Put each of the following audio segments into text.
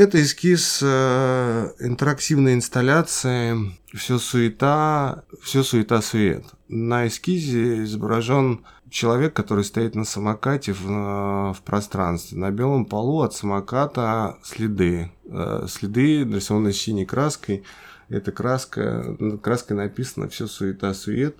Это эскиз э, интерактивной инсталляции «Все суета, все суета-сует». На эскизе изображен человек, который стоит на самокате в, э, в пространстве. На белом полу от самоката следы. Э, следы, нарисованные синей краской. Эта краска, краской написано «Все суета-сует»,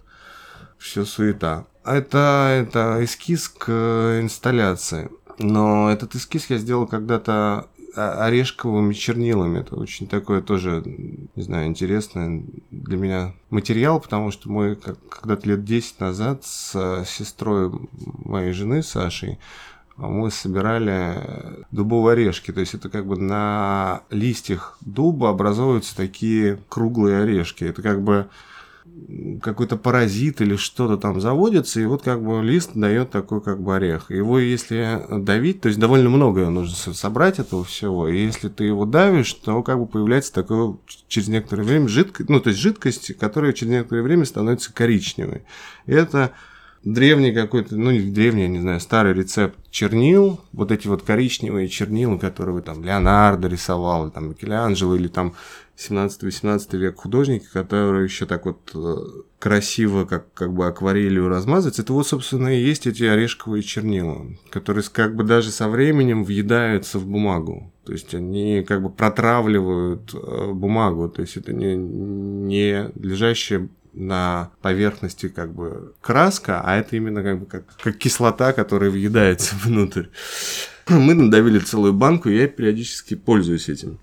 «Все суета». Это, это эскиз к инсталляции. Но этот эскиз я сделал когда-то орешковыми чернилами. Это очень такое тоже, не знаю, интересное для меня материал, потому что мы когда-то лет 10 назад с сестрой моей жены Сашей мы собирали дубовые орешки. То есть это как бы на листьях дуба образовываются такие круглые орешки. Это как бы какой-то паразит или что-то там заводится, и вот как бы лист дает такой как бы орех. Его если давить, то есть довольно много нужно собрать этого всего, и если ты его давишь, то как бы появляется такое через некоторое время жидкость, ну то есть жидкость, которая через некоторое время становится коричневой. И это древний какой-то, ну не древний, я не знаю, старый рецепт чернил, вот эти вот коричневые чернила, которые там Леонардо рисовал, там Микеланджело, или там 17-18 век художники, которые еще так вот э, красиво, как, как бы акварелью размазываются, это вот, собственно, и есть эти орешковые чернила, которые как бы даже со временем въедаются в бумагу. То есть они как бы протравливают э, бумагу, то есть это не, не лежащая на поверхности как бы краска, а это именно как бы как, как кислота, которая въедается внутрь. Мы надавили целую банку, я периодически пользуюсь этим.